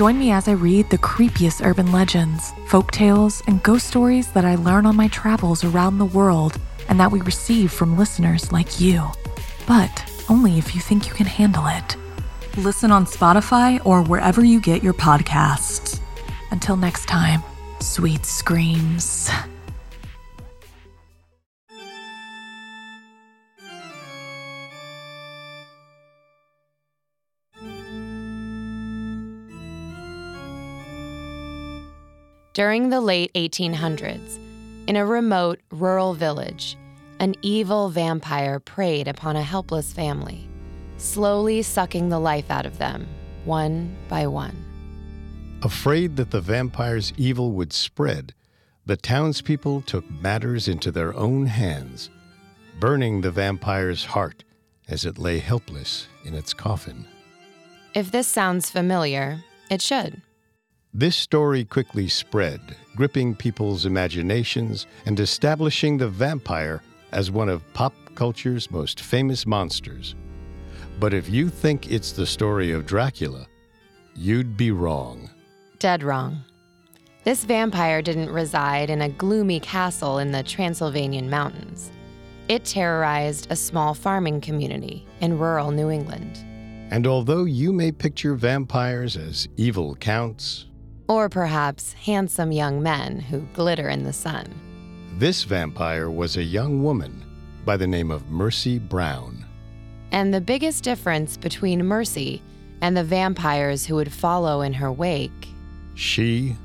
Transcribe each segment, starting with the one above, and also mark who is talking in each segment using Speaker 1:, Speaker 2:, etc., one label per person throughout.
Speaker 1: Join me as I read the creepiest urban legends, folk tales, and ghost stories that I learn on my travels around the world and that we receive from listeners like you. But only if you think you can handle it. Listen on Spotify or wherever you get your podcasts. Until next time, sweet screams.
Speaker 2: During the late 1800s, in a remote rural village, an evil vampire preyed upon a helpless family, slowly sucking the life out of them, one by one.
Speaker 3: Afraid that the vampire's evil would spread, the townspeople took matters into their own hands, burning the vampire's heart as it lay helpless in its coffin.
Speaker 2: If this sounds familiar, it should.
Speaker 3: This story quickly spread, gripping people's imaginations and establishing the vampire as one of pop culture's most famous monsters. But if you think it's the story of Dracula, you'd be wrong.
Speaker 2: Dead wrong. This vampire didn't reside in a gloomy castle in the Transylvanian mountains. It terrorized a small farming community in rural New England.
Speaker 3: And although you may picture vampires as evil counts,
Speaker 2: or perhaps handsome young men who glitter in the sun.
Speaker 3: This vampire was a young woman by the name of Mercy Brown.
Speaker 2: And the biggest difference between Mercy and the vampires who would follow in her wake
Speaker 3: she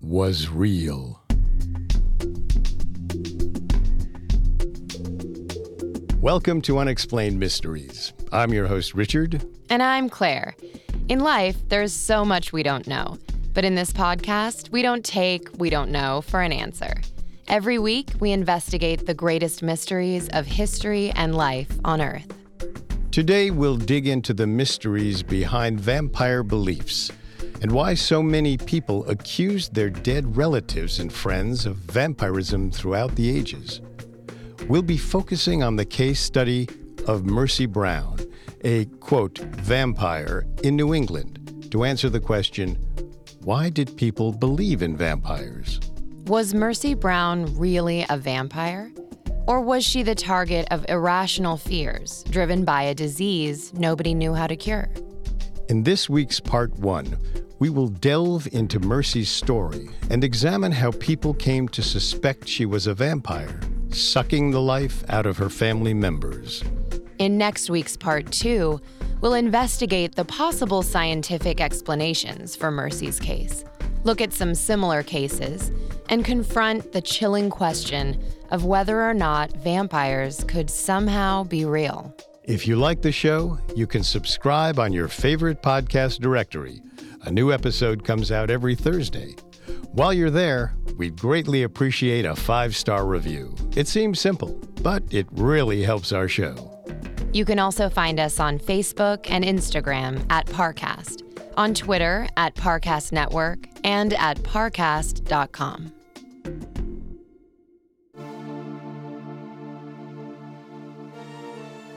Speaker 3: was real. Welcome to Unexplained Mysteries. I'm your host, Richard.
Speaker 2: And I'm Claire. In life, there's so much we don't know. But in this podcast, we don't take, we don't know for an answer. Every week, we investigate the greatest mysteries of history and life on Earth.
Speaker 3: Today, we'll dig into the mysteries behind vampire beliefs and why so many people accused their dead relatives and friends of vampirism throughout the ages. We'll be focusing on the case study of Mercy Brown, a quote, vampire in New England, to answer the question why did people believe in vampires?
Speaker 2: Was Mercy Brown really a vampire? Or was she the target of irrational fears driven by a disease nobody knew how to cure?
Speaker 3: In this week's part one, we will delve into Mercy's story and examine how people came to suspect she was a vampire, sucking the life out of her family members.
Speaker 2: In next week's part two, we'll investigate the possible scientific explanations for Mercy's case, look at some similar cases, and confront the chilling question of whether or not vampires could somehow be real.
Speaker 3: If you like the show, you can subscribe on your favorite podcast directory. A new episode comes out every Thursday. While you're there, we'd greatly appreciate a five star review. It seems simple, but it really helps our show.
Speaker 2: You can also find us on Facebook and Instagram at Parcast, on Twitter at Parcast Network, and at parcast.com.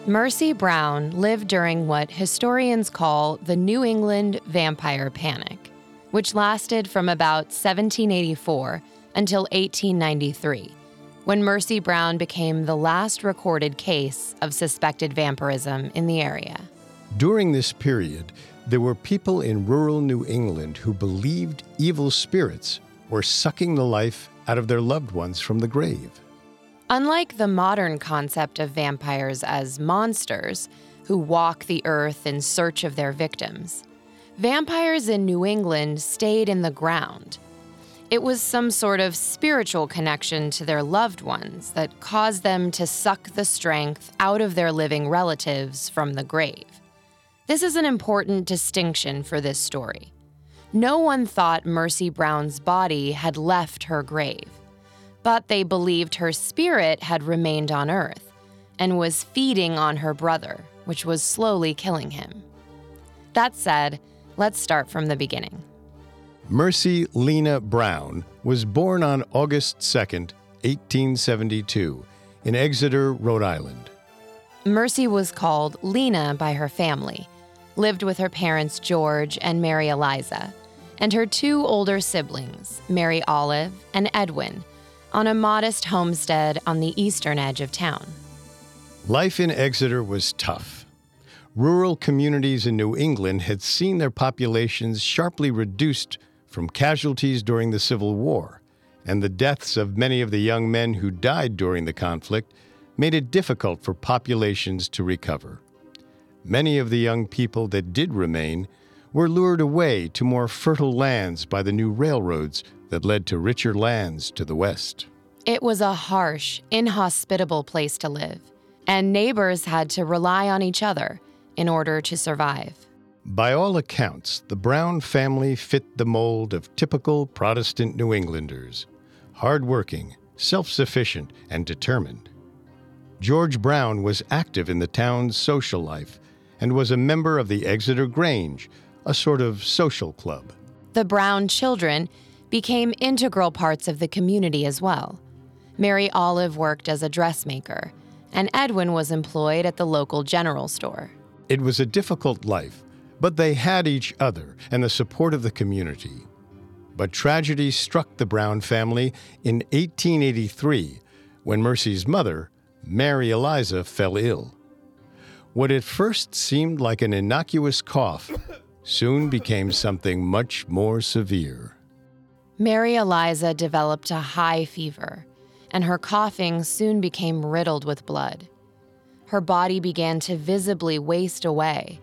Speaker 2: Mercy Brown lived during what historians call the New England Vampire Panic, which lasted from about 1784 until 1893 when Mercy Brown became the last recorded case of suspected vampirism in the area.
Speaker 3: During this period, there were people in rural New England who believed evil spirits were sucking the life out of their loved ones from the grave.
Speaker 2: Unlike the modern concept of vampires as monsters who walk the earth in search of their victims, vampires in New England stayed in the ground. It was some sort of spiritual connection to their loved ones that caused them to suck the strength out of their living relatives from the grave. This is an important distinction for this story. No one thought Mercy Brown's body had left her grave, but they believed her spirit had remained on Earth and was feeding on her brother, which was slowly killing him. That said, let's start from the beginning.
Speaker 3: Mercy Lena Brown was born on August 2, 1872, in Exeter, Rhode Island.
Speaker 2: Mercy was called Lena by her family, lived with her parents George and Mary Eliza, and her two older siblings, Mary Olive and Edwin, on a modest homestead on the eastern edge of town.
Speaker 3: Life in Exeter was tough. Rural communities in New England had seen their populations sharply reduced from casualties during the Civil War, and the deaths of many of the young men who died during the conflict made it difficult for populations to recover. Many of the young people that did remain were lured away to more fertile lands by the new railroads that led to richer lands to the west.
Speaker 2: It was a harsh, inhospitable place to live, and neighbors had to rely on each other in order to survive.
Speaker 3: By all accounts, the Brown family fit the mold of typical Protestant New Englanders hardworking, self sufficient, and determined. George Brown was active in the town's social life and was a member of the Exeter Grange, a sort of social club.
Speaker 2: The Brown children became integral parts of the community as well. Mary Olive worked as a dressmaker, and Edwin was employed at the local general store.
Speaker 3: It was a difficult life, but they had each other and the support of the community. But tragedy struck the Brown family in 1883 when Mercy's mother, Mary Eliza, fell ill. What at first seemed like an innocuous cough soon became something much more severe.
Speaker 2: Mary Eliza developed a high fever, and her coughing soon became riddled with blood. Her body began to visibly waste away,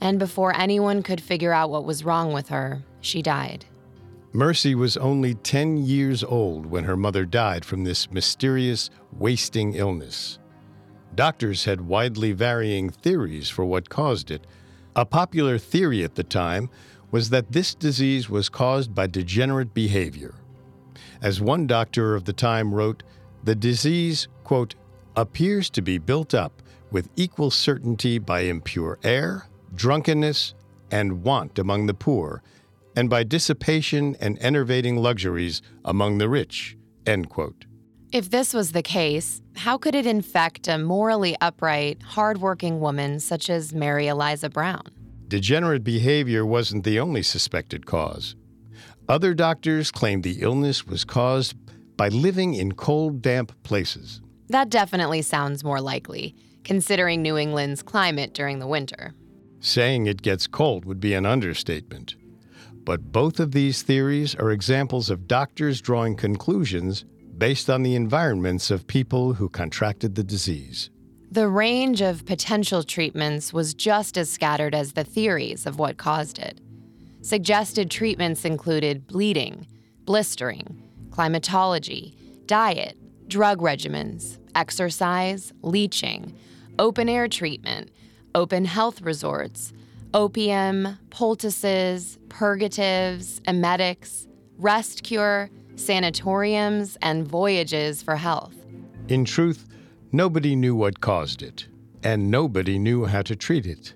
Speaker 2: and before anyone could figure out what was wrong with her, she died.
Speaker 3: Mercy was only 10 years old when her mother died from this mysterious, wasting illness. Doctors had widely varying theories for what caused it. A popular theory at the time was that this disease was caused by degenerate behavior. As one doctor of the time wrote, the disease, quote, appears to be built up with equal certainty by impure air, drunkenness, and want among the poor, and by dissipation and enervating luxuries among the rich, end quote.
Speaker 2: If this was the case, how could it infect a morally upright, hardworking woman such as Mary Eliza Brown?
Speaker 3: Degenerate behavior wasn't the only suspected cause. Other doctors claimed the illness was caused by living in cold, damp places.
Speaker 2: That definitely sounds more likely, considering New England's climate during the winter.
Speaker 3: Saying it gets cold would be an understatement. But both of these theories are examples of doctors drawing conclusions based on the environments of people who contracted the disease.
Speaker 2: The range of potential treatments was just as scattered as the theories of what caused it. Suggested treatments included bleeding, blistering, climatology, diet, drug regimens, exercise, leeching, open air treatment, open health resorts, opium, poultices, purgatives, emetics, rest cure, sanatoriums, and voyages for health.
Speaker 3: In truth, nobody knew what caused it, and nobody knew how to treat it.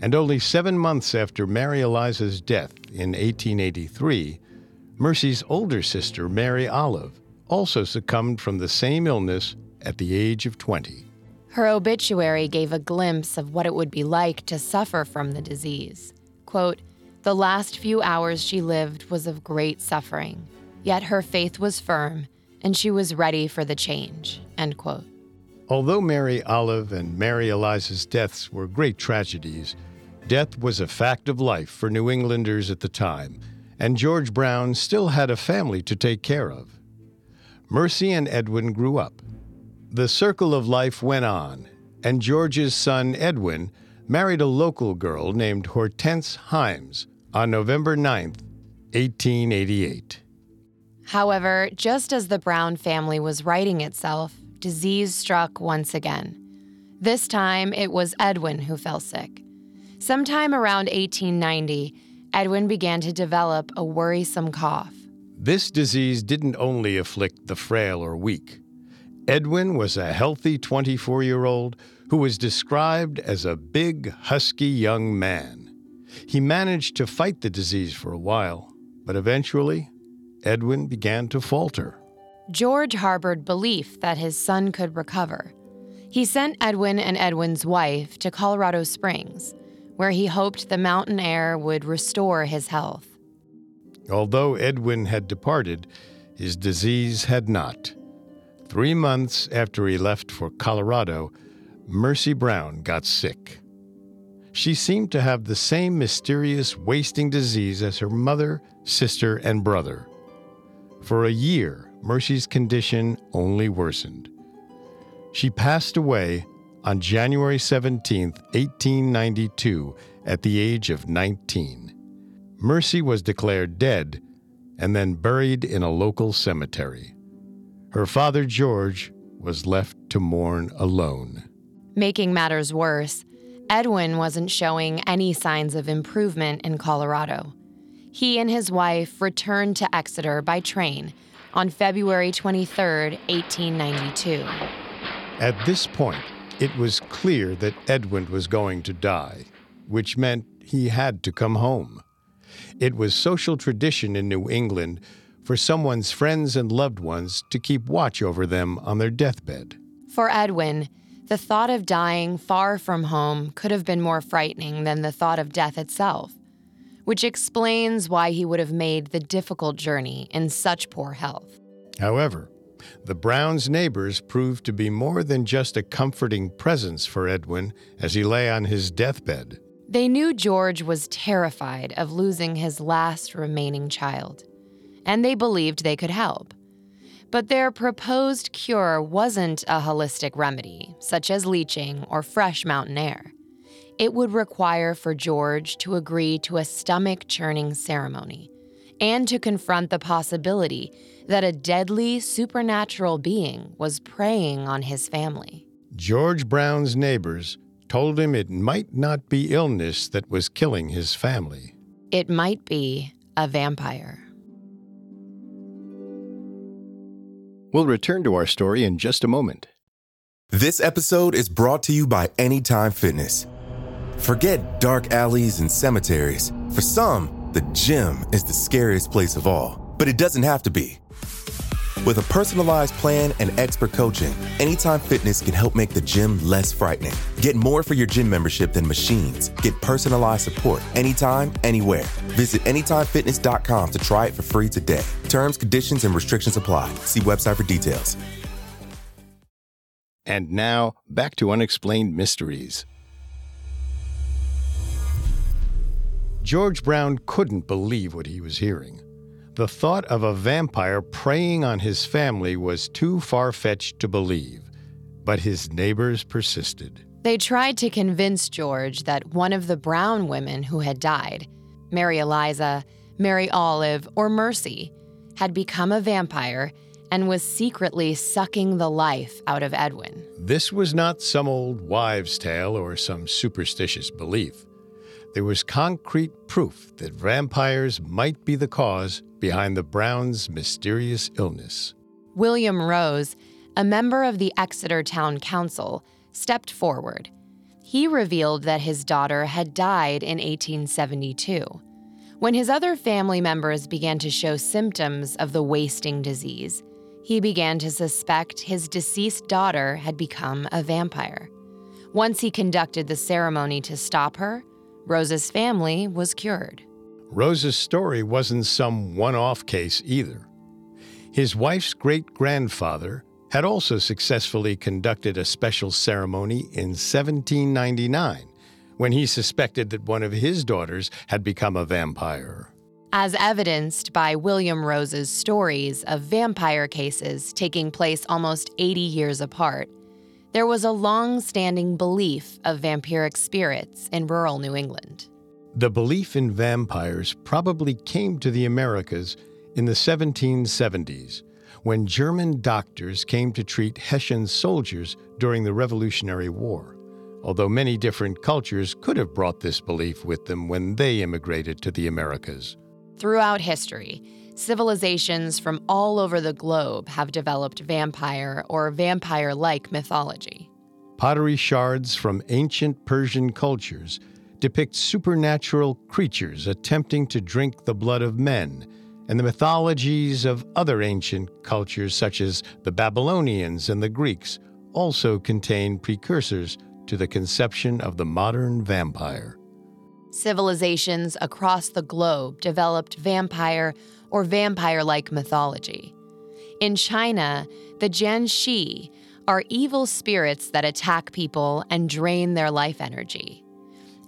Speaker 3: And only seven months after Mary Eliza's death in 1883, Mercy's older sister, Mary Olive, also succumbed from the same illness at the age of 20.
Speaker 2: Her obituary gave a glimpse of what it would be like to suffer from the disease. Quote, the last few hours she lived was of great suffering. Yet her faith was firm, and she was ready for the change. End quote.
Speaker 3: Although Mary Olive and Mary Eliza's deaths were great tragedies, death was a fact of life for New Englanders at the time, and George Brown still had a family to take care of. Mercy and Edwin grew up. The circle of life went on, and George's son Edwin married a local girl named Hortense Himes on November 9, 1888.
Speaker 2: However, just as the Brown family was righting itself, disease struck once again. This time, it was Edwin who fell sick. Sometime around 1890, Edwin began to develop a worrisome cough.
Speaker 3: This disease didn't only afflict the frail or weak. Edwin was a healthy 24 year old who was described as a big, husky young man. He managed to fight the disease for a while, but eventually, Edwin began to falter.
Speaker 2: George harbored belief that his son could recover. He sent Edwin and Edwin's wife to Colorado Springs, where he hoped the mountain air would restore his health.
Speaker 3: Although Edwin had departed, his disease had not. Three months after he left for Colorado, Mercy Brown got sick. She seemed to have the same mysterious wasting disease as her mother, sister, and brother. For a year, Mercy's condition only worsened. She passed away on January 17, 1892, at the age of 19. Mercy was declared dead and then buried in a local cemetery. Her father, George, was left to mourn alone.
Speaker 2: Making matters worse, Edwin wasn't showing any signs of improvement in Colorado. He and his wife returned to Exeter by train on February 23, 1892.
Speaker 3: At this point, it was clear that Edwin was going to die, which meant he had to come home. It was social tradition in New England for someone's friends and loved ones to keep watch over them on their deathbed.
Speaker 2: For Edwin, the thought of dying far from home could have been more frightening than the thought of death itself which explains why he would have made the difficult journey in such poor health.
Speaker 3: However, the Browns' neighbors proved to be more than just a comforting presence for Edwin as he lay on his deathbed.
Speaker 2: They knew George was terrified of losing his last remaining child, and they believed they could help. But their proposed cure wasn't a holistic remedy, such as leeching or fresh mountain air it would require for George to agree to a stomach churning ceremony and to confront the possibility that a deadly supernatural being was preying on his family.
Speaker 3: George Brown's neighbors told him it might not be illness that was killing his family.
Speaker 2: It might be a vampire.
Speaker 3: We'll return to our story in just a moment.
Speaker 4: This episode is brought to you by Anytime Fitness. Forget dark alleys and cemeteries. For some, the gym is the scariest place of all, but it doesn't have to be. With a personalized plan and expert coaching, Anytime Fitness can help make the gym less frightening. Get more for your gym membership than machines. Get personalized support anytime, anywhere. Visit AnytimeFitness.com to try it for free today. Terms, conditions, and restrictions apply. See website for details.
Speaker 3: And now, back to Unexplained Mysteries. George Brown couldn't believe what he was hearing. The thought of a vampire preying on his family was too far fetched to believe, but his neighbors persisted.
Speaker 2: They tried to convince George that one of the Brown women who had died, Mary Eliza, Mary Olive, or Mercy, had become a vampire and was secretly sucking the life out of Edwin.
Speaker 3: This was not some old wives' tale or some superstitious belief there was concrete proof that vampires might be the cause behind the Browns' mysterious illness.
Speaker 2: William Rose, a member of the Exeter Town Council, stepped forward. He revealed that his daughter had died in 1872. When his other family members began to show symptoms of the wasting disease, he began to suspect his deceased daughter had become a vampire. Once he conducted the ceremony to stop her, Rose's family was cured.
Speaker 3: Rose's story wasn't some one off case either. His wife's great grandfather, had also successfully conducted a special ceremony in 1799 when he suspected that one of his daughters had become a vampire.
Speaker 2: As evidenced by William Rose's stories of vampire cases taking place almost 80 years apart, there was a long standing belief of vampiric spirits in rural New England.
Speaker 3: The belief in vampires probably came to the Americas in the 1770s when German doctors came to treat Hessian soldiers during the Revolutionary War, although many different cultures could have brought this belief with them when they immigrated to the Americas.
Speaker 2: Throughout history, civilizations from all over the globe have developed vampire or vampire like mythology.
Speaker 3: Pottery shards from ancient Persian cultures depict supernatural creatures attempting to drink the blood of men and the mythologies of other ancient cultures, such as the Babylonians and the Greeks, also contain precursors to the conception of the modern vampire.
Speaker 2: Civilizations across the globe developed vampire or vampire like mythology. In China, the jiangshi are evil spirits that attack people and drain their life energy.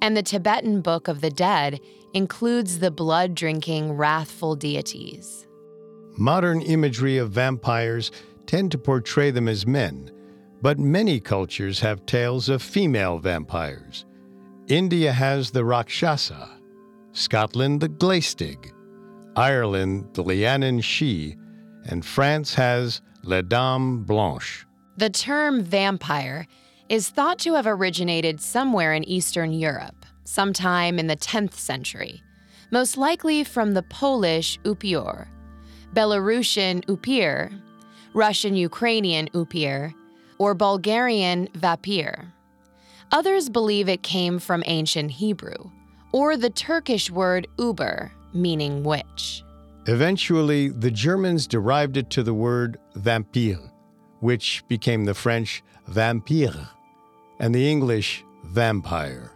Speaker 2: And the Tibetan Book of the Dead includes the blood drinking, wrathful deities.
Speaker 3: Modern imagery of vampires tend to portray them as men, but many cultures have tales of female vampires. India has the Rakshasa, Scotland the Glaistig, Ireland the Lianan Shee, and France has La Dame Blanche.
Speaker 2: The term vampire is thought to have originated somewhere in Eastern Europe, sometime in the 10th century, most likely from the Polish upior, Belarusian upir, Russian Ukrainian upir, or Bulgarian vapir. Others believe it came from ancient Hebrew, or the Turkish word uber, meaning witch.
Speaker 3: Eventually, the Germans derived it to the word vampire, which became the French vampire and the English vampire.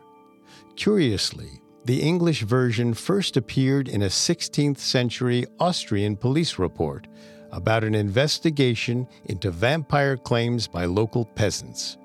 Speaker 3: Curiously, the English version first appeared in a 16th century Austrian police report about an investigation into vampire claims by local peasants.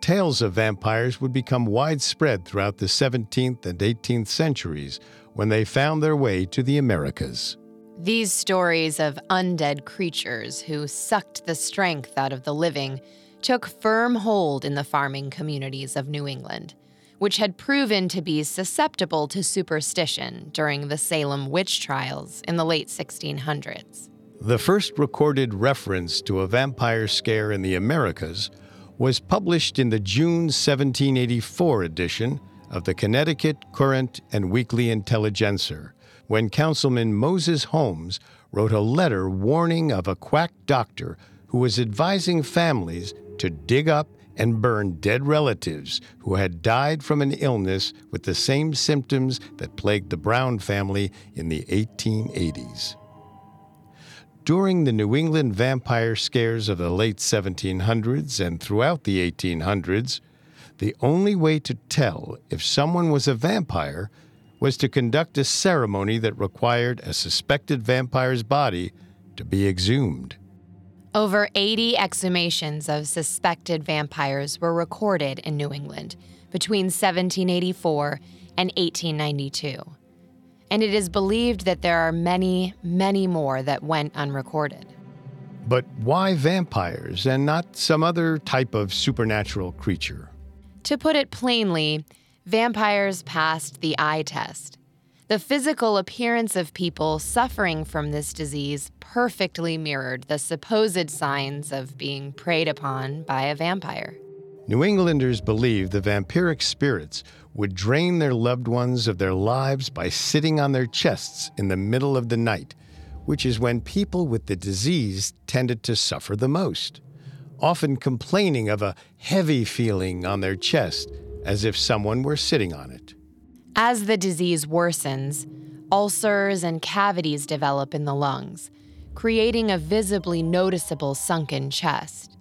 Speaker 3: Tales of vampires would become widespread throughout the 17th and 18th centuries when they found their way to the Americas.
Speaker 2: These stories of undead creatures who sucked the strength out of the living took firm hold in the farming communities of New England, which had proven to be susceptible to superstition during the Salem witch trials in the late 1600s.
Speaker 3: The first recorded reference to a vampire scare in the Americas was published in the June 1784 edition of the Connecticut Courant and Weekly Intelligencer, when Councilman Moses Holmes wrote a letter warning of a quack doctor who was advising families to dig up and burn dead relatives who had died from an illness with the same symptoms that plagued the Brown family in the 1880s. During the New England vampire scares of the late 1700s and throughout the 1800s, the only way to tell if someone was a vampire was to conduct a ceremony that required a suspected vampire's body to be exhumed.
Speaker 2: Over 80 exhumations of suspected vampires were recorded in New England between 1784 and 1892. And it is believed that there are many, many more that went unrecorded.
Speaker 3: But why vampires and not some other type of supernatural creature?
Speaker 2: To put it plainly, vampires passed the eye test. The physical appearance of people suffering from this disease perfectly mirrored the supposed signs of being preyed upon by a vampire.
Speaker 3: New Englanders believed the vampiric spirits would drain their loved ones of their lives by sitting on their chests in the middle of the night, which is when people with the disease tended to suffer the most, often complaining of a heavy feeling on their chest as if someone were sitting on it.
Speaker 2: As the disease worsens, ulcers and cavities develop in the lungs, creating a visibly noticeable sunken chest.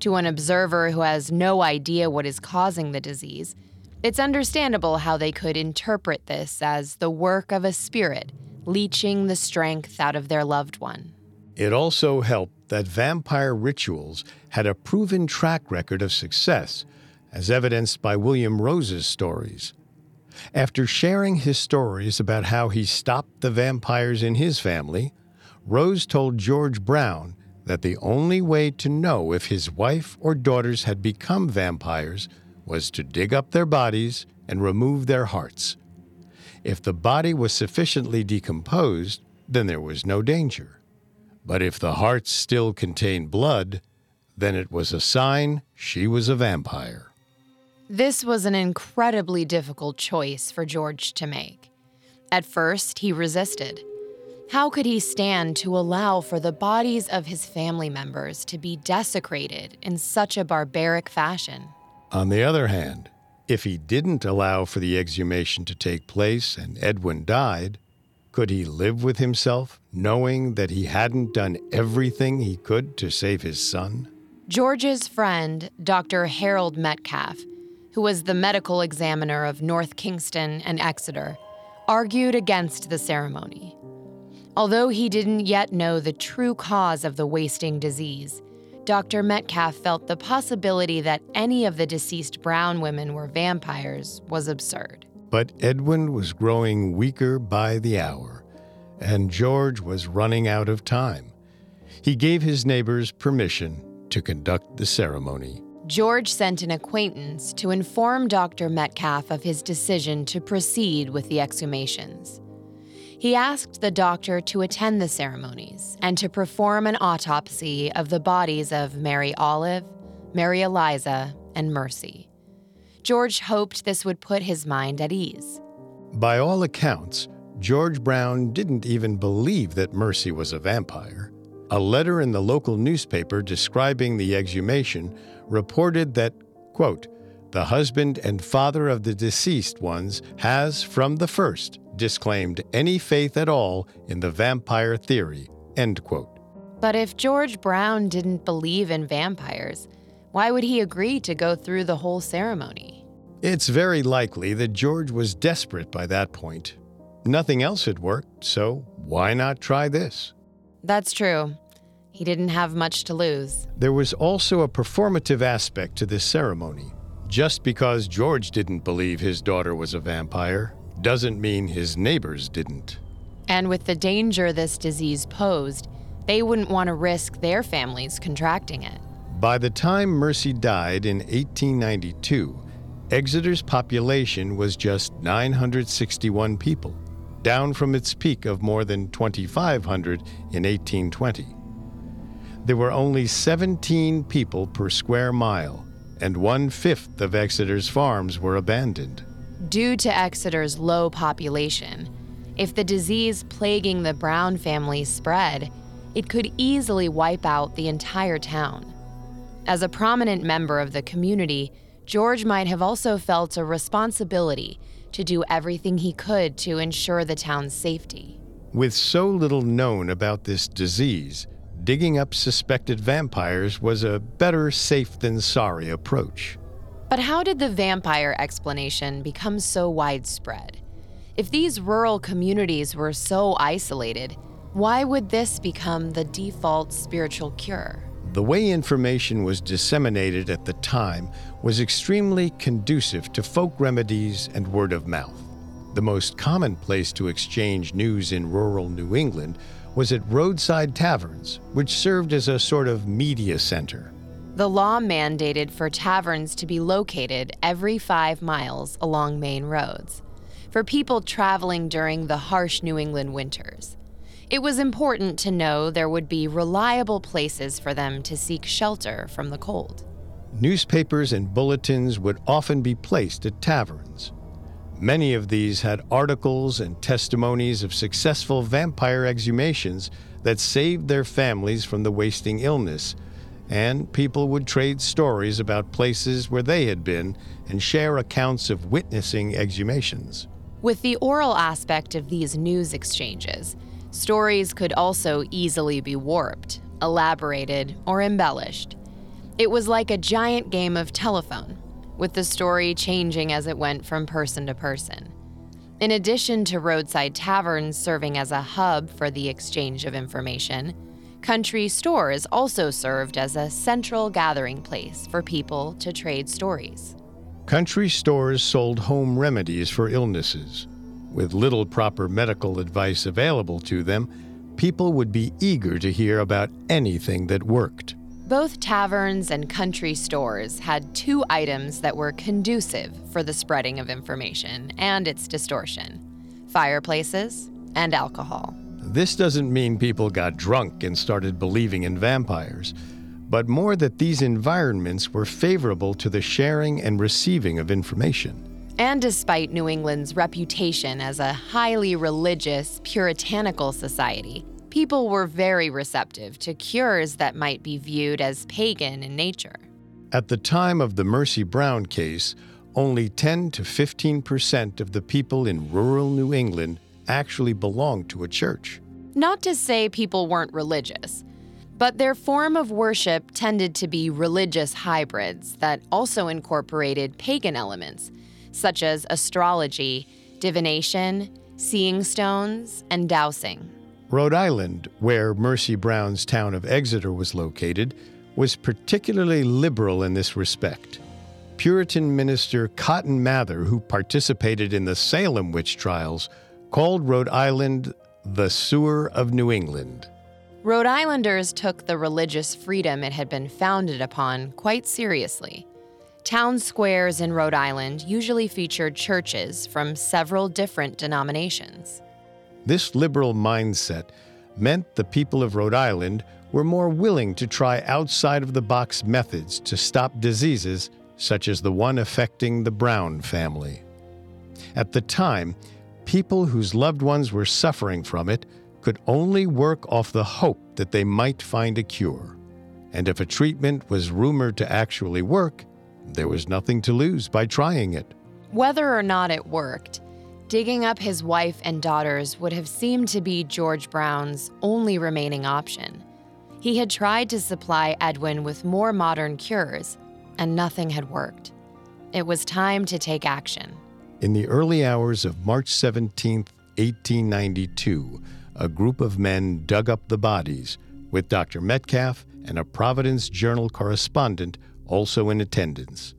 Speaker 2: To an observer who has no idea what is causing the disease, it's understandable how they could interpret this as the work of a spirit leeching the strength out of their loved one.
Speaker 3: It also helped that vampire rituals had a proven track record of success, as evidenced by William Rose's stories. After sharing his stories about how he stopped the vampires in his family, Rose told George Brown that the only way to know if his wife or daughters had become vampires was to dig up their bodies and remove their hearts. If the body was sufficiently decomposed, then there was no danger. But if the hearts still contained blood, then it was a sign she was a vampire.
Speaker 2: This was an incredibly difficult choice for George to make. At first, he resisted. How could he stand to allow for the bodies of his family members to be desecrated in such a barbaric fashion?
Speaker 3: On the other hand, if he didn't allow for the exhumation to take place and Edwin died, could he live with himself, knowing that he hadn't done everything he could to save his son?
Speaker 2: George's friend, Dr. Harold Metcalf, who was the medical examiner of North Kingstown and Exeter, argued against the ceremony. Although he didn't yet know the true cause of the wasting disease, Dr. Metcalf felt the possibility that any of the deceased brown women were vampires was absurd.
Speaker 3: But Edwin was growing weaker by the hour, and George was running out of time. He gave his neighbors permission to conduct the ceremony.
Speaker 2: George sent an acquaintance to inform Dr. Metcalf of his decision to proceed with the exhumations. He asked the doctor to attend the ceremonies and to perform an autopsy of the bodies of Mary Olive, Mary Eliza, and Mercy. George hoped this would put his mind at ease.
Speaker 3: By all accounts, George Brown didn't even believe that Mercy was a vampire. A letter in the local newspaper describing the exhumation reported that, quote, the husband and father of the deceased ones has, from the first, disclaimed any faith at all in the vampire theory. End quote.
Speaker 2: But if George Brown didn't believe in vampires, why would he agree to go through the whole ceremony?
Speaker 3: It's very likely that George was desperate by that point. Nothing else had worked, so why not try this?
Speaker 2: That's true. He didn't have much to lose.
Speaker 3: There was also a performative aspect to this ceremony. Just because George didn't believe his daughter was a vampire doesn't mean his neighbors didn't.
Speaker 2: And with the danger this disease posed, they wouldn't want to risk their families contracting it.
Speaker 3: By the time Mercy died in 1892, Exeter's population was just 961 people, down from its peak of more than 2,500 in 1820. There were only 17 people per square mile, and one fifth of Exeter's farms were abandoned.
Speaker 2: Due to Exeter's low population, if the disease plaguing the Brown family spread, it could easily wipe out the entire town. As a prominent member of the community, George might have also felt a responsibility to do everything he could to ensure the town's safety.
Speaker 3: With so little known about this disease, digging up suspected vampires was a better safe than sorry approach.
Speaker 2: But how did the vampire explanation become so widespread? If these rural communities were so isolated, why would this become the default spiritual cure?
Speaker 3: The way information was disseminated at the time was extremely conducive to folk remedies and word of mouth. The most common place to exchange news in rural New England was at roadside taverns, which served as a sort of media center.
Speaker 2: The law mandated for taverns to be located every five miles along main roads for people traveling during the harsh New England winters. It was important to know there would be reliable places for them to seek shelter from the cold.
Speaker 3: Newspapers and bulletins would often be placed at taverns. Many of these had articles and testimonies of successful vampire exhumations that saved their families from the wasting illness, and people would trade stories about places where they had been and share accounts of witnessing exhumations.
Speaker 2: With the oral aspect of these news exchanges, stories could also easily be warped, elaborated, or embellished. It was like a giant game of telephone, with the story changing as it went from person to person. In addition to roadside taverns serving as a hub for the exchange of information, Country stores also served as a central gathering place for people to trade stories.
Speaker 3: Country stores sold home remedies for illnesses. With little proper medical advice available to them, people would be eager to hear about anything that worked.
Speaker 2: Both taverns and country stores had two items that were conducive for the spreading of information and its distortion fireplaces and alcohol.
Speaker 3: This doesn't mean people got drunk and started believing in vampires, but more that these environments were favorable to the sharing and receiving of information.
Speaker 2: And despite New England's reputation as a highly religious, puritanical society, people were very receptive to cures that might be viewed as pagan in nature.
Speaker 3: At the time of the Mercy Brown case, only 10 to 15 percent of the people in rural New England actually belonged to a church.
Speaker 2: Not to say people weren't religious, but their form of worship tended to be religious hybrids that also incorporated pagan elements, such as astrology, divination, seeing stones, and dowsing.
Speaker 3: Rhode Island, where Mercy Brown's town of Exeter was located, was particularly liberal in this respect. Puritan minister Cotton Mather, who participated in the Salem witch trials, called Rhode Island the sewer of New England.
Speaker 2: Rhode Islanders took the religious freedom it had been founded upon quite seriously. Town squares in Rhode Island usually featured churches from several different denominations.
Speaker 3: This liberal mindset meant the people of Rhode Island were more willing to try outside of the box methods to stop diseases such as the one affecting the Brown family. At the time, people whose loved ones were suffering from it could only work off the hope that they might find a cure. And if a treatment was rumored to actually work, there was nothing to lose by trying it.
Speaker 2: Whether or not it worked, digging up his wife and daughters would have seemed to be George Brown's only remaining option. He had tried to supply Edwin with more modern cures, and nothing had worked. It was time to take action.
Speaker 3: In the early hours of March 17, 1892, a group of men dug up the bodies, with Dr. Metcalf and a Providence Journal correspondent also in attendance.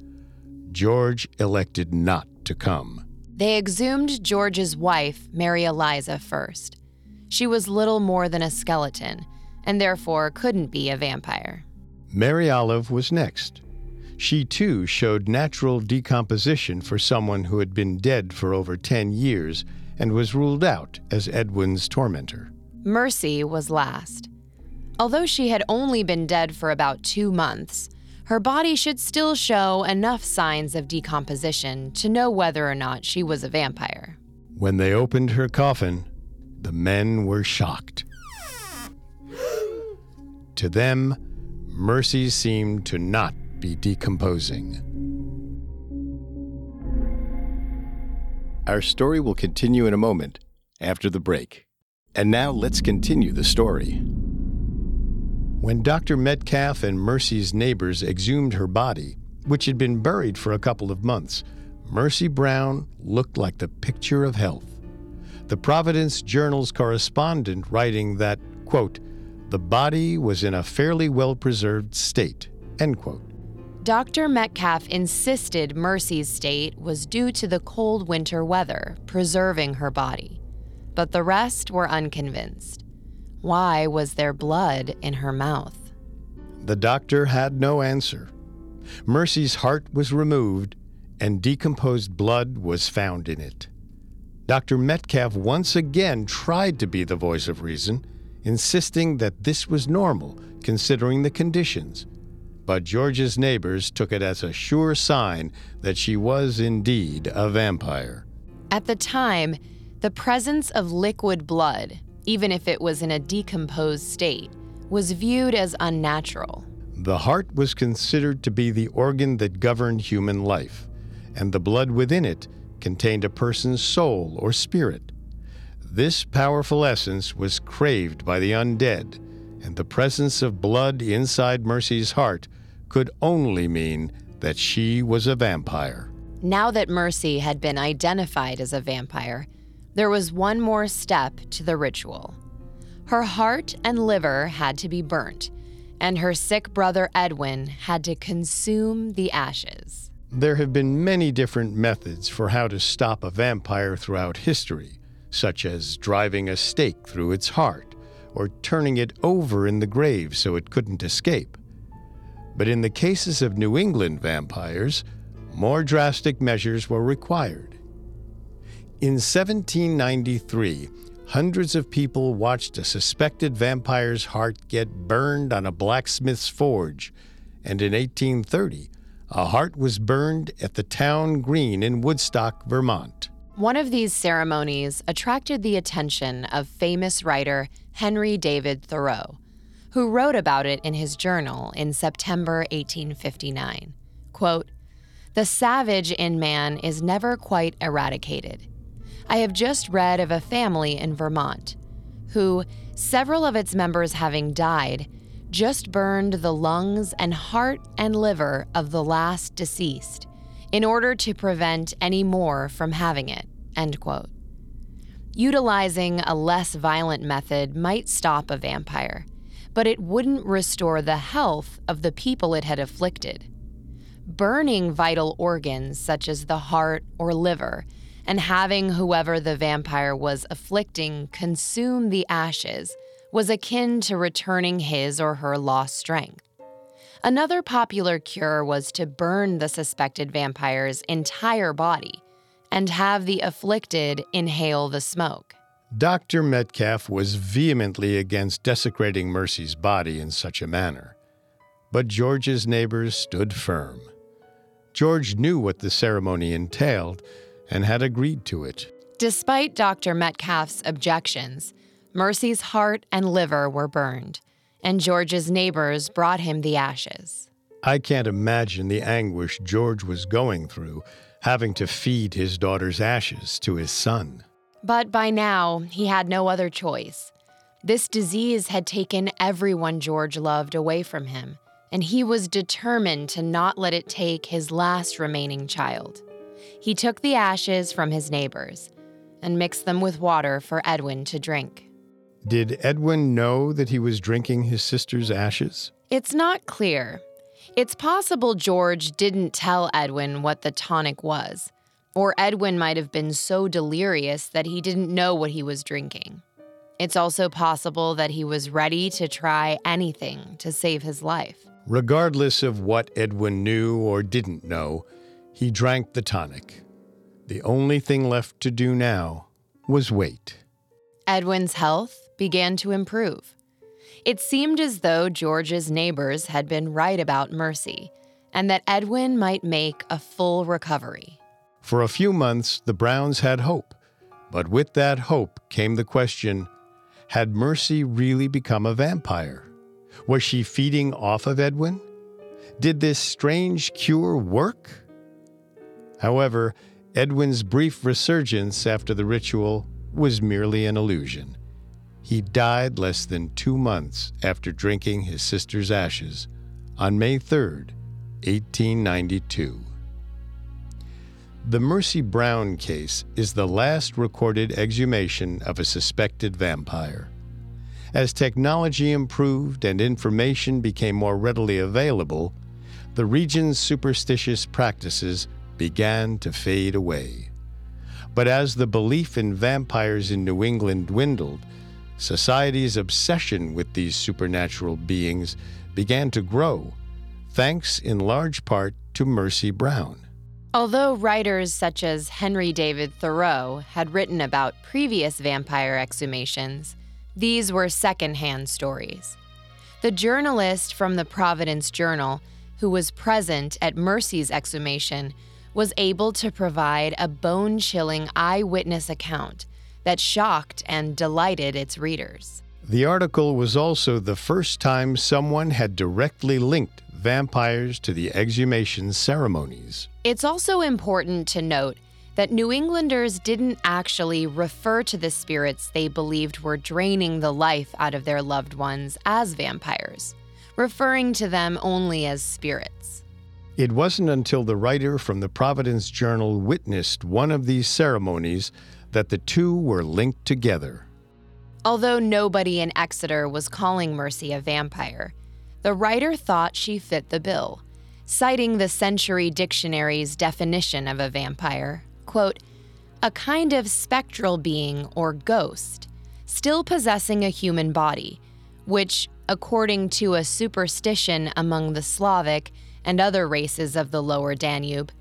Speaker 3: George elected not to come.
Speaker 2: They exhumed George's wife, Mary Eliza, first. She was little more than a skeleton, and therefore couldn't be a vampire.
Speaker 3: Mary Olive was next. She too showed natural decomposition for someone who had been dead for over 10 years and was ruled out as Edwin's tormentor.
Speaker 2: Mercy was last. Although she had only been dead for about two months, her body should still show enough signs of decomposition to know whether or not she was a vampire.
Speaker 3: When they opened her coffin, the men were shocked. to them, Mercy seemed to not be decomposing. Our story will continue in a moment after the break. And now let's continue the story. When Dr. Metcalf and Mercy's neighbors exhumed her body, which had been buried for a couple of months, Mercy Brown looked like the picture of health. The Providence Journal's correspondent writing that, quote, the body was in a fairly well preserved state, end quote.
Speaker 2: Dr. Metcalf insisted Mercy's state was due to the cold winter weather preserving her body, but the rest were unconvinced. Why was there blood in her mouth?
Speaker 3: The doctor had no answer. Mercy's heart was removed, and decomposed blood was found in it. Dr. Metcalf once again tried to be the voice of reason, insisting that this was normal considering the conditions but George's neighbors took it as a sure sign that she was indeed a vampire.
Speaker 2: At the time, the presence of liquid blood, even if it was in a decomposed state, was viewed as unnatural.
Speaker 3: The heart was considered to be the organ that governed human life, and the blood within it contained a person's soul or spirit. This powerful essence was craved by the undead and the presence of blood inside Mercy's heart could only mean that she was a vampire.
Speaker 2: Now that Mercy had been identified as a vampire, there was one more step to the ritual. Her heart and liver had to be burnt, and her sick brother Edwin had to consume the ashes.
Speaker 3: There have been many different methods for how to stop a vampire throughout history, such as driving a stake through its heart or turning it over in the grave so it couldn't escape. But in the cases of New England vampires, more drastic measures were required. In 1793, hundreds of people watched a suspected vampire's heart get burned on a blacksmith's forge, and in 1830, a heart was burned at the town green in Woodstock, Vermont.
Speaker 2: One of these ceremonies attracted the attention of famous writer Henry David Thoreau, who wrote about it in his journal in September 1859. Quote, The savage in man is never quite eradicated. I have just read of a family in Vermont who, several of its members having died, just burned the lungs and heart and liver of the last deceased in order to prevent any more from having it. End quote. Utilizing a less violent method might stop a vampire, but it wouldn't restore the health of the people it had afflicted. Burning vital organs such as the heart or liver and having whoever the vampire was afflicting consume the ashes was akin to returning his or her lost strength. Another popular cure was to burn the suspected vampire's entire body and have the afflicted inhale the smoke.
Speaker 3: Dr. Metcalf was vehemently against desecrating Mercy's body in such a manner. But George's neighbors stood firm. George knew what the ceremony entailed and had agreed to it.
Speaker 2: Despite Dr. Metcalf's objections, Mercy's heart and liver were burned, and George's neighbors brought him the ashes.
Speaker 3: I can't imagine the anguish George was going through, having to feed his daughter's ashes to his son.
Speaker 2: But by now, he had no other choice. This disease had taken everyone George loved away from him, and he was determined to not let it take his last remaining child. He took the ashes from his neighbors and mixed them with water for Edwin to drink.
Speaker 3: Did Edwin know that he was drinking his sister's ashes?
Speaker 2: It's not clear. It's possible George didn't tell Edwin what the tonic was, or Edwin might have been so delirious that he didn't know what he was drinking. It's also possible that he was ready to try anything to save his life.
Speaker 3: Regardless of what Edwin knew or didn't know, he drank the tonic. The only thing left to do now was wait.
Speaker 2: Edwin's health began to improve. It seemed as though George's neighbors had been right about Mercy and that Edwin might make a full recovery.
Speaker 3: For a few months, the Browns had hope. But with that hope came the question had Mercy really become a vampire? Was she feeding off of Edwin? Did this strange cure work? However, Edwin's brief resurgence after the ritual was merely an illusion. He died less than two months after drinking his sister's ashes on May 3, 1892. The Mercy Brown case is the last recorded exhumation of a suspected vampire. As technology improved and information became more readily available, the region's superstitious practices began to fade away. But as the belief in vampires in New England dwindled, society's obsession with these supernatural beings began to grow, thanks in large part to Mercy Brown.
Speaker 2: Although writers such as Henry David Thoreau had written about previous vampire exhumations, these were secondhand stories. The journalist from the Providence Journal, who was present at Mercy's exhumation, was able to provide a bone chilling eyewitness account that shocked and delighted its readers.
Speaker 3: The article was also the first time someone had directly linked vampires to the exhumation ceremonies.
Speaker 2: It's also important to note that New Englanders didn't actually refer to the spirits they believed were draining the life out of their loved ones as vampires, referring to them only as spirits.
Speaker 3: It wasn't until the writer from the Providence Journal witnessed one of these ceremonies that the two were linked together.
Speaker 2: Although nobody in Exeter was calling Mercy a vampire, the writer thought she fit the bill, citing the Century Dictionary's definition of a vampire, quote, a kind of spectral being or ghost, still possessing a human body, which, according to a superstition among the Slavic and other races of the lower Danube,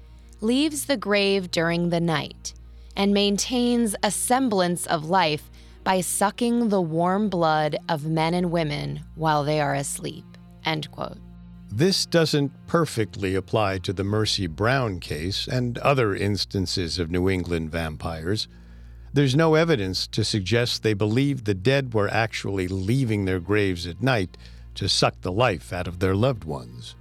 Speaker 2: leaves the grave during the night and maintains a semblance of life by sucking the warm blood of men and women while they are asleep. End quote.
Speaker 3: This doesn't perfectly apply to the Mercy Brown case and other instances of New England vampires. There's no evidence to suggest they believed the dead were actually leaving their graves at night to suck the life out of their loved ones.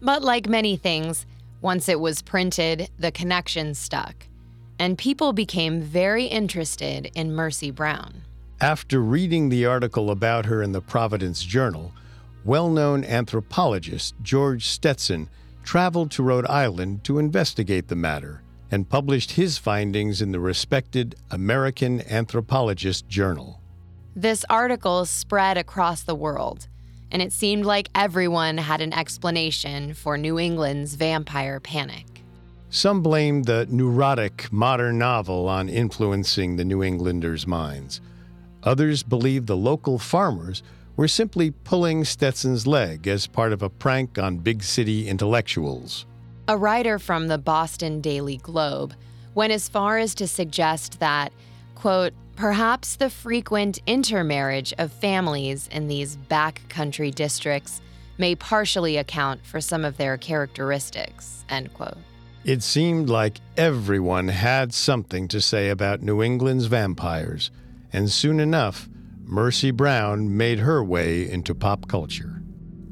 Speaker 2: But like many things, once it was printed, the connection stuck, and people became very interested in Mercy Brown.
Speaker 3: After reading the article about her in the Providence Journal, well known anthropologist George Stetson traveled to Rhode Island to investigate the matter and published his findings in the respected American Anthropologist Journal.
Speaker 2: This article spread across the world, and it seemed like everyone had an explanation for New England's vampire panic.
Speaker 3: Some blamed the neurotic modern novel on influencing the New Englanders' minds. Others believed the local farmers were simply pulling Stetson's leg as part of a prank on big city intellectuals.
Speaker 2: A writer from the Boston Daily Globe went as far as to suggest that, quote, perhaps the frequent intermarriage of families in these backcountry districts may partially account for some of their characteristics, end quote.
Speaker 3: It seemed like everyone had something to say about New England's vampires, and soon enough, Mercy Brown made her way into pop culture.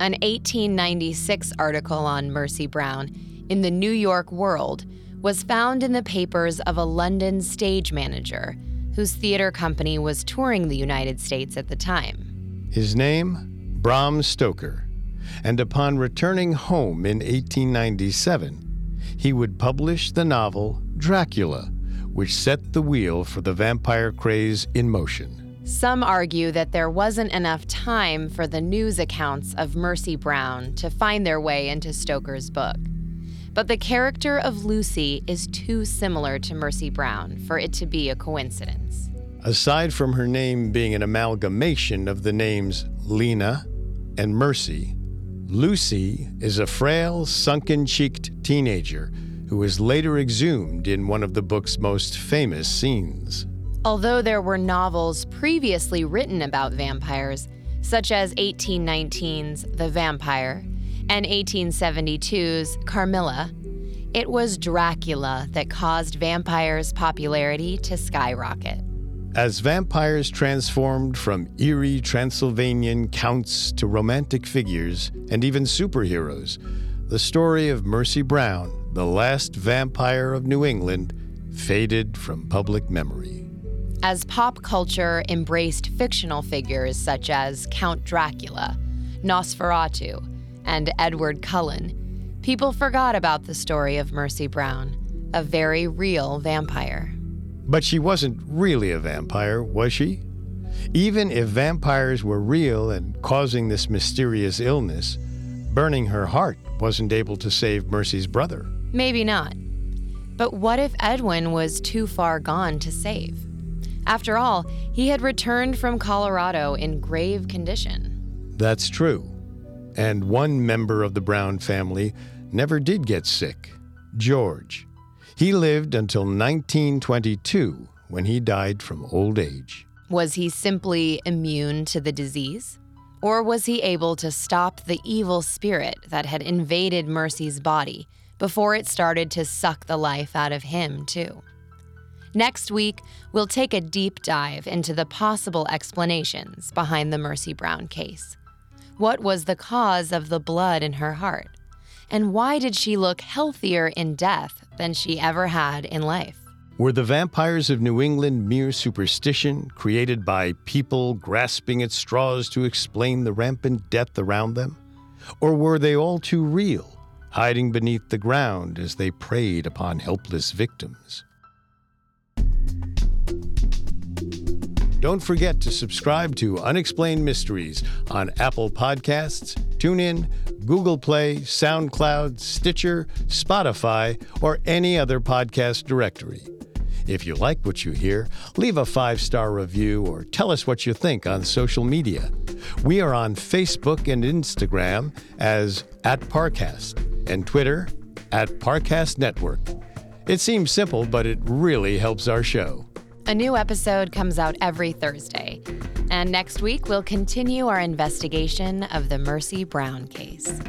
Speaker 2: An 1896 article on Mercy Brown in the New York World was found in the papers of a London stage manager whose theater company was touring the United States at the time.
Speaker 3: His name? Bram Stoker. And upon returning home in 1897, he would publish the novel Dracula, which set the wheel for the vampire craze in motion.
Speaker 2: Some argue that there wasn't enough time for the news accounts of Mercy Brown to find their way into Stoker's book. But the character of Lucy is too similar to Mercy Brown for it to be a coincidence.
Speaker 3: Aside from her name being an amalgamation of the names Lena and Mercy, Lucy is a frail, sunken cheeked teenager who is later exhumed in one of the book's most famous scenes.
Speaker 2: Although there were novels previously written about vampires, such as 1819's The Vampire and 1872's Carmilla, it was Dracula that caused vampires' popularity to skyrocket.
Speaker 3: As vampires transformed from eerie Transylvanian counts to romantic figures and even superheroes, the story of Mercy Brown, the last vampire of New England, faded from public memory.
Speaker 2: As pop culture embraced fictional figures such as Count Dracula, Nosferatu, and Edward Cullen, people forgot about the story of Mercy Brown, a very real vampire.
Speaker 3: But she wasn't really a vampire, was she? Even if vampires were real and causing this mysterious illness, burning her heart wasn't able to save Mercy's brother.
Speaker 2: Maybe not. But what if Edwin was too far gone to save? After all, he had returned from Colorado in grave condition.
Speaker 3: That's true. And one member of the Brown family never did get sick George. He lived until 1922 when he died from old age.
Speaker 2: Was he simply immune to the disease? Or was he able to stop the evil spirit that had invaded Mercy's body before it started to suck the life out of him, too? Next week, we'll take a deep dive into the possible explanations behind the Mercy Brown case. What was the cause of the blood in her heart? And why did she look healthier in death than she ever had in life?
Speaker 3: Were the vampires of New England mere superstition created by people grasping at straws to explain the rampant death around them? Or were they all too real, hiding beneath the ground as they preyed upon helpless victims? Don't forget to subscribe to Unexplained Mysteries on Apple Podcasts, TuneIn, Google Play, SoundCloud, Stitcher, Spotify, or any other podcast directory. If you like what you hear, leave a five star review or tell us what you think on social media. We are on Facebook and Instagram as at Parcast and Twitter at Parcast Network. It seems simple, but it really helps our show.
Speaker 2: A new episode comes out every Thursday. And next week, we'll continue our investigation of the Mercy Brown case.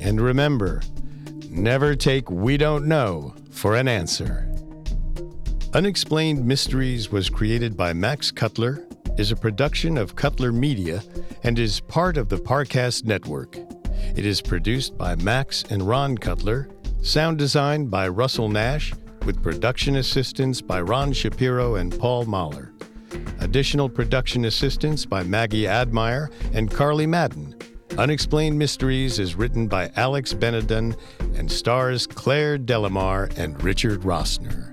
Speaker 3: And remember, never take we don't know for an answer. Unexplained Mysteries was created by Max Cutler, is a production of Cutler Media, and is part of the Parcast Network. It is produced by Max and Ron Cutler, sound designed by Russell Nash, with production assistance by Ron Shapiro and Paul Mahler. Additional production assistance by Maggie Admire and Carly Madden. Unexplained Mysteries is written by Alex Benedon and stars Claire Delamar and Richard Rossner.